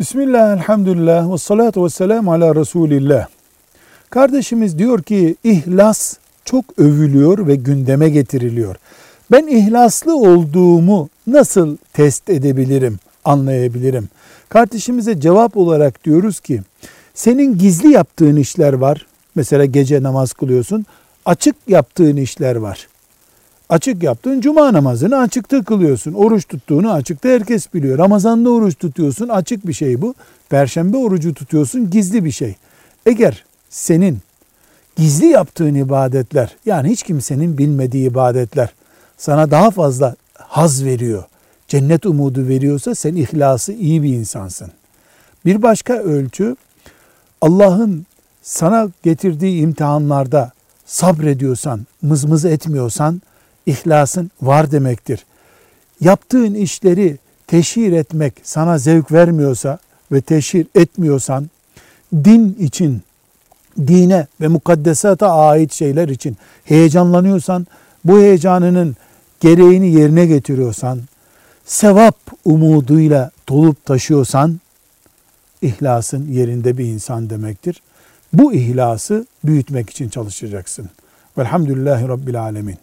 Bismillah, elhamdülillah, ve salatu ve selamu ala Resulillah. Kardeşimiz diyor ki ihlas çok övülüyor ve gündeme getiriliyor. Ben ihlaslı olduğumu nasıl test edebilirim, anlayabilirim? Kardeşimize cevap olarak diyoruz ki senin gizli yaptığın işler var. Mesela gece namaz kılıyorsun. Açık yaptığın işler var. Açık yaptığın cuma namazını açıkta kılıyorsun. Oruç tuttuğunu açıkta herkes biliyor. Ramazanda oruç tutuyorsun açık bir şey bu. Perşembe orucu tutuyorsun gizli bir şey. Eğer senin gizli yaptığın ibadetler yani hiç kimsenin bilmediği ibadetler sana daha fazla haz veriyor, cennet umudu veriyorsa sen ihlası iyi bir insansın. Bir başka ölçü Allah'ın sana getirdiği imtihanlarda sabrediyorsan, mızmız etmiyorsan ihlasın var demektir. Yaptığın işleri teşhir etmek sana zevk vermiyorsa ve teşhir etmiyorsan din için, dine ve mukaddesata ait şeyler için heyecanlanıyorsan, bu heyecanının gereğini yerine getiriyorsan, sevap umuduyla dolup taşıyorsan, ihlasın yerinde bir insan demektir. Bu ihlası büyütmek için çalışacaksın. Velhamdülillahi Rabbil Alemin.